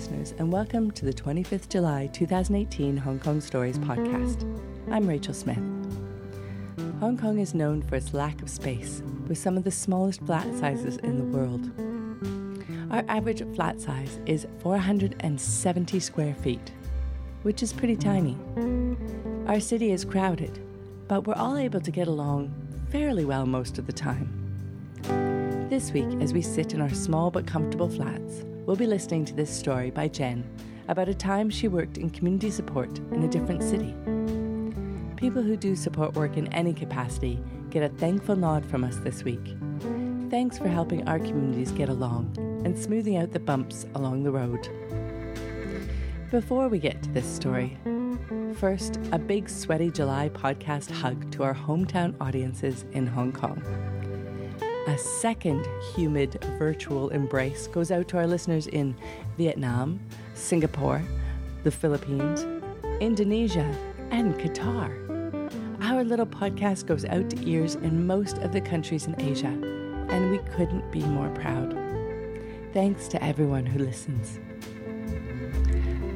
listeners, and welcome to the 25th July 2018 Hong Kong Stories podcast. I'm Rachel Smith. Hong Kong is known for its lack of space, with some of the smallest flat sizes in the world. Our average flat size is 470 square feet, which is pretty tiny. Our city is crowded, but we're all able to get along fairly well most of the time. This week, as we sit in our small but comfortable flats, we'll be listening to this story by Jen about a time she worked in community support in a different city. People who do support work in any capacity get a thankful nod from us this week. Thanks for helping our communities get along and smoothing out the bumps along the road. Before we get to this story, first, a big sweaty July podcast hug to our hometown audiences in Hong Kong. A second humid virtual embrace goes out to our listeners in Vietnam, Singapore, the Philippines, Indonesia, and Qatar. Our little podcast goes out to ears in most of the countries in Asia, and we couldn't be more proud. Thanks to everyone who listens.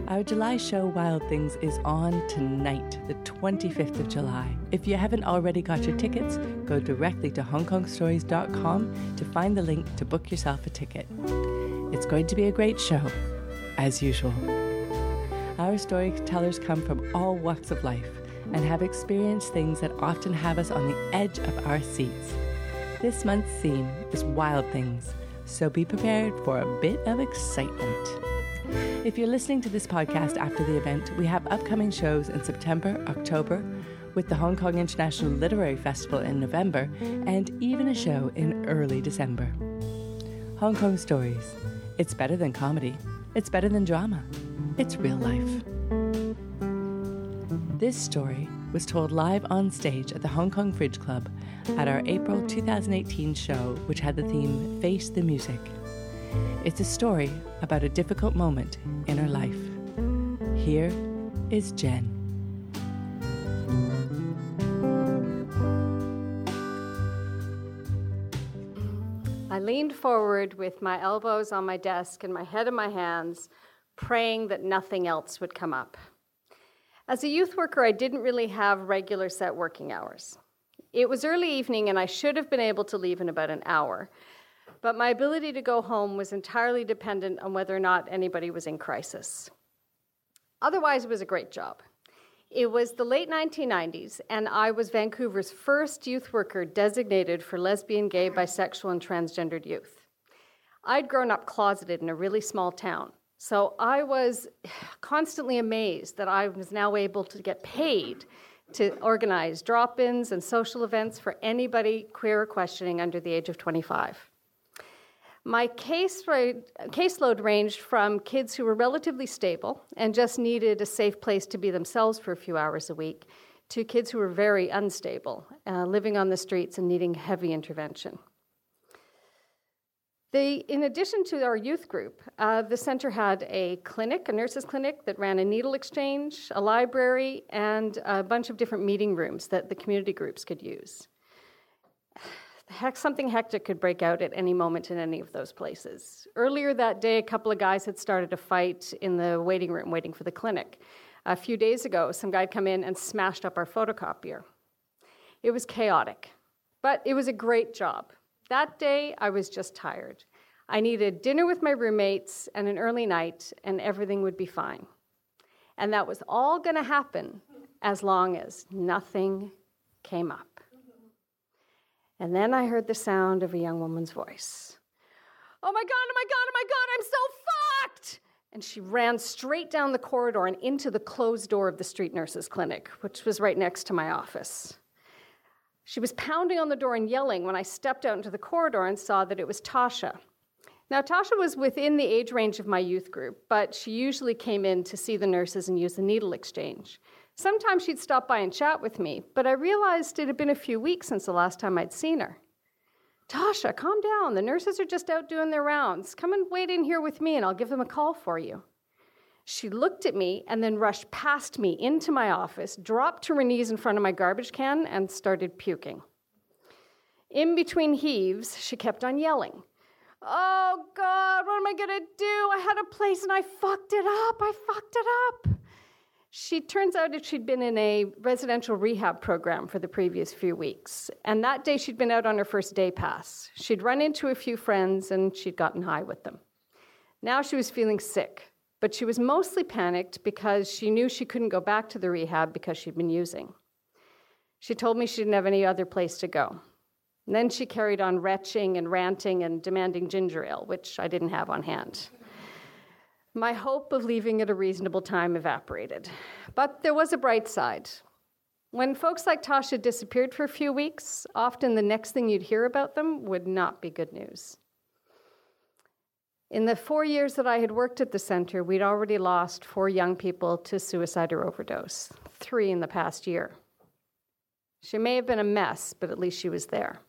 Our July show Wild Things is on tonight, the 25th of July. If you haven't already got your tickets, go directly to hongkongstories.com to find the link to book yourself a ticket. It's going to be a great show, as usual. Our storytellers come from all walks of life and have experienced things that often have us on the edge of our seats. This month's theme is Wild Things, so be prepared for a bit of excitement. If you're listening to this podcast after the event, we have upcoming shows in September, October, with the Hong Kong International Literary Festival in November, and even a show in early December. Hong Kong Stories. It's better than comedy. It's better than drama. It's real life. This story was told live on stage at the Hong Kong Fringe Club at our April 2018 show, which had the theme Face the Music. It's a story about a difficult moment in her life. Here is Jen. I leaned forward with my elbows on my desk and my head in my hands, praying that nothing else would come up. As a youth worker, I didn't really have regular set working hours. It was early evening, and I should have been able to leave in about an hour. But my ability to go home was entirely dependent on whether or not anybody was in crisis. Otherwise, it was a great job. It was the late 1990s, and I was Vancouver's first youth worker designated for lesbian, gay, bisexual, and transgendered youth. I'd grown up closeted in a really small town, so I was constantly amazed that I was now able to get paid to organize drop ins and social events for anybody queer or questioning under the age of 25. My case caseload ranged from kids who were relatively stable and just needed a safe place to be themselves for a few hours a week to kids who were very unstable, uh, living on the streets and needing heavy intervention. The, in addition to our youth group, uh, the center had a clinic, a nurses' clinic that ran a needle exchange, a library, and a bunch of different meeting rooms that the community groups could use heck, something hectic could break out at any moment in any of those places. Earlier that day, a couple of guys had started a fight in the waiting room waiting for the clinic. A few days ago, some guy come in and smashed up our photocopier. It was chaotic, but it was a great job. That day, I was just tired. I needed dinner with my roommates and an early night, and everything would be fine. And that was all going to happen as long as nothing came up. And then I heard the sound of a young woman's voice. Oh my God, oh my God, oh my God, I'm so fucked! And she ran straight down the corridor and into the closed door of the street nurses' clinic, which was right next to my office. She was pounding on the door and yelling when I stepped out into the corridor and saw that it was Tasha. Now, Tasha was within the age range of my youth group, but she usually came in to see the nurses and use the needle exchange. Sometimes she'd stop by and chat with me, but I realized it had been a few weeks since the last time I'd seen her. Tasha, calm down. The nurses are just out doing their rounds. Come and wait in here with me, and I'll give them a call for you. She looked at me and then rushed past me into my office, dropped to her knees in front of my garbage can, and started puking. In between heaves, she kept on yelling. Oh God, what am I gonna do? I had a place and I fucked it up. I fucked it up. She turns out that she'd been in a residential rehab program for the previous few weeks. And that day she'd been out on her first day pass. She'd run into a few friends and she'd gotten high with them. Now she was feeling sick, but she was mostly panicked because she knew she couldn't go back to the rehab because she'd been using. She told me she didn't have any other place to go. And then she carried on retching and ranting and demanding ginger ale, which I didn't have on hand. My hope of leaving at a reasonable time evaporated. But there was a bright side. When folks like Tasha disappeared for a few weeks, often the next thing you'd hear about them would not be good news. In the four years that I had worked at the center, we'd already lost four young people to suicide or overdose, three in the past year. She may have been a mess, but at least she was there.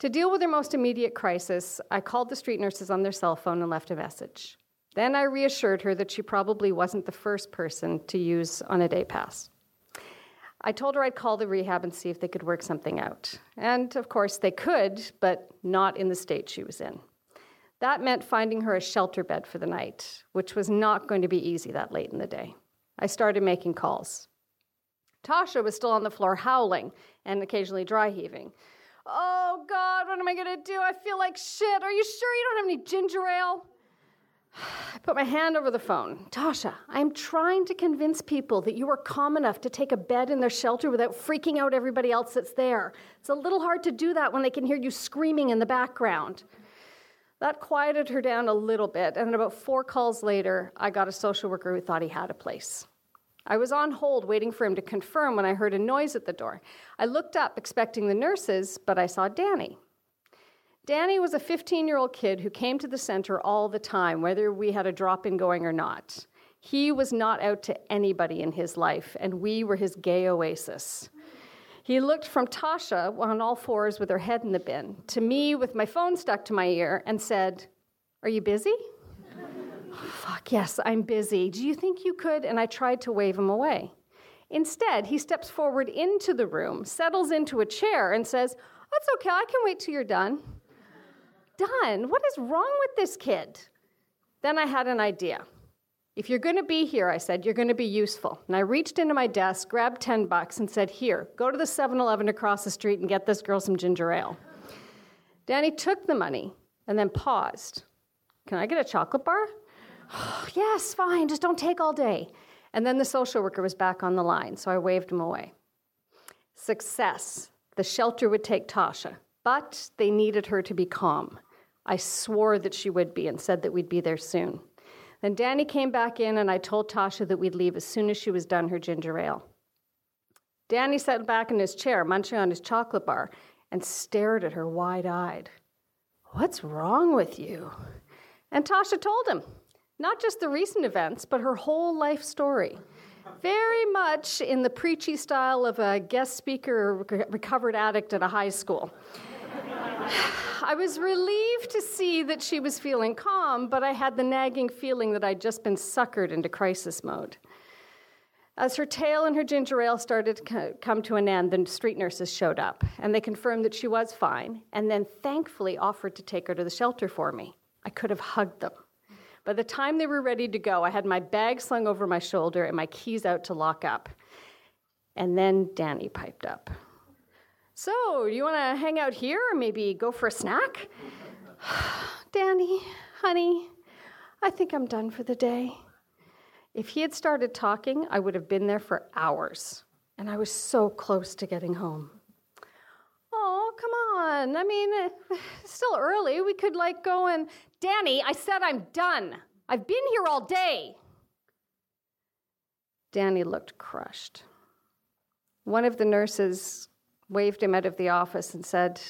To deal with her most immediate crisis, I called the street nurses on their cell phone and left a message. Then I reassured her that she probably wasn't the first person to use on a day pass. I told her I'd call the rehab and see if they could work something out. And of course, they could, but not in the state she was in. That meant finding her a shelter bed for the night, which was not going to be easy that late in the day. I started making calls. Tasha was still on the floor howling and occasionally dry heaving. Oh God, what am I gonna do? I feel like shit. Are you sure you don't have any ginger ale? I put my hand over the phone. Tasha, I'm trying to convince people that you are calm enough to take a bed in their shelter without freaking out everybody else that's there. It's a little hard to do that when they can hear you screaming in the background. That quieted her down a little bit, and about four calls later, I got a social worker who thought he had a place. I was on hold waiting for him to confirm when I heard a noise at the door. I looked up expecting the nurses, but I saw Danny. Danny was a 15 year old kid who came to the center all the time, whether we had a drop in going or not. He was not out to anybody in his life, and we were his gay oasis. He looked from Tasha on all fours with her head in the bin to me with my phone stuck to my ear and said, Are you busy? Fuck, yes, I'm busy. Do you think you could? And I tried to wave him away. Instead, he steps forward into the room, settles into a chair, and says, That's okay, I can wait till you're done. Done? What is wrong with this kid? Then I had an idea. If you're going to be here, I said, you're going to be useful. And I reached into my desk, grabbed 10 bucks, and said, Here, go to the 7 Eleven across the street and get this girl some ginger ale. Danny took the money and then paused. Can I get a chocolate bar? Oh, yes, fine, just don't take all day. And then the social worker was back on the line, so I waved him away. Success. The shelter would take Tasha, but they needed her to be calm. I swore that she would be and said that we'd be there soon. Then Danny came back in, and I told Tasha that we'd leave as soon as she was done her ginger ale. Danny sat back in his chair, munching on his chocolate bar, and stared at her wide eyed. What's wrong with you? And Tasha told him. Not just the recent events, but her whole life story. Very much in the preachy style of a guest speaker, recovered addict at a high school. I was relieved to see that she was feeling calm, but I had the nagging feeling that I'd just been suckered into crisis mode. As her tale and her ginger ale started to come to an end, the street nurses showed up, and they confirmed that she was fine, and then thankfully offered to take her to the shelter for me. I could have hugged them. By the time they were ready to go, I had my bag slung over my shoulder and my keys out to lock up. And then Danny piped up. So, you want to hang out here or maybe go for a snack? Danny, honey, I think I'm done for the day. If he had started talking, I would have been there for hours, and I was so close to getting home. Oh, come on. I mean, it's still early. We could like go and. Danny, I said I'm done. I've been here all day. Danny looked crushed. One of the nurses waved him out of the office and said,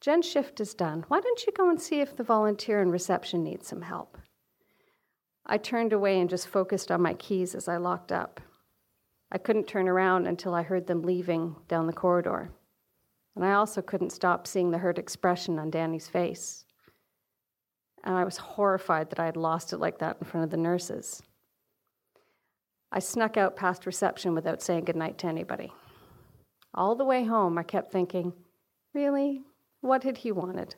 Jen's shift is done. Why don't you go and see if the volunteer in reception needs some help? I turned away and just focused on my keys as I locked up. I couldn't turn around until I heard them leaving down the corridor. And I also couldn't stop seeing the hurt expression on Danny's face. And I was horrified that I had lost it like that in front of the nurses. I snuck out past reception without saying goodnight to anybody. All the way home, I kept thinking, really? What had he wanted?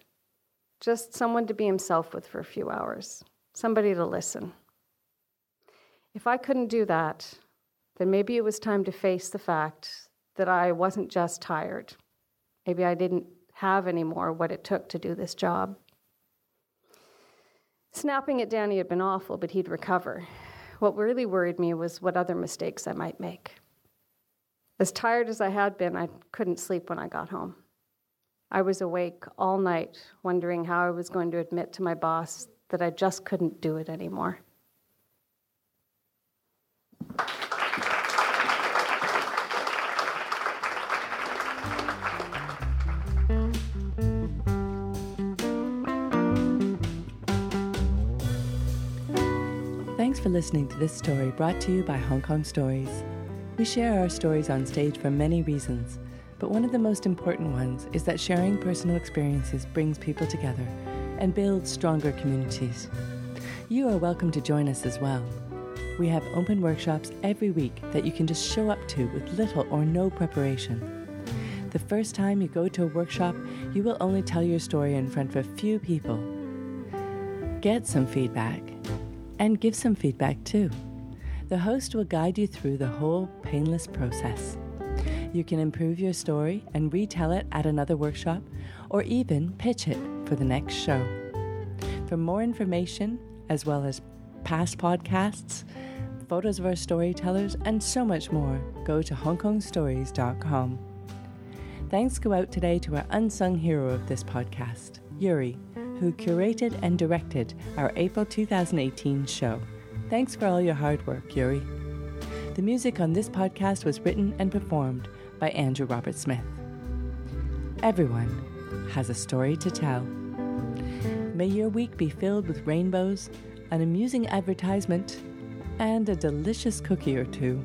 just someone to be himself with for a few hours, somebody to listen. If I couldn't do that, then maybe it was time to face the fact that I wasn't just tired. Maybe I didn't have anymore what it took to do this job. Snapping at Danny had been awful, but he'd recover. What really worried me was what other mistakes I might make. As tired as I had been, I couldn't sleep when I got home. I was awake all night, wondering how I was going to admit to my boss that I just couldn't do it anymore. Thanks for listening to this story brought to you by Hong Kong Stories. We share our stories on stage for many reasons, but one of the most important ones is that sharing personal experiences brings people together and builds stronger communities. You are welcome to join us as well. We have open workshops every week that you can just show up to with little or no preparation. The first time you go to a workshop, you will only tell your story in front of a few people. Get some feedback and give some feedback too. The host will guide you through the whole painless process. You can improve your story and retell it at another workshop, or even pitch it for the next show. For more information, as well as past podcasts, photos of our storytellers, and so much more, go to hongkongstories.com. Thanks go out today to our unsung hero of this podcast, Yuri, who curated and directed our April 2018 show. Thanks for all your hard work, Yuri. The music on this podcast was written and performed by Andrew Robert Smith. Everyone has a story to tell. May your week be filled with rainbows, an amusing advertisement, and a delicious cookie or two.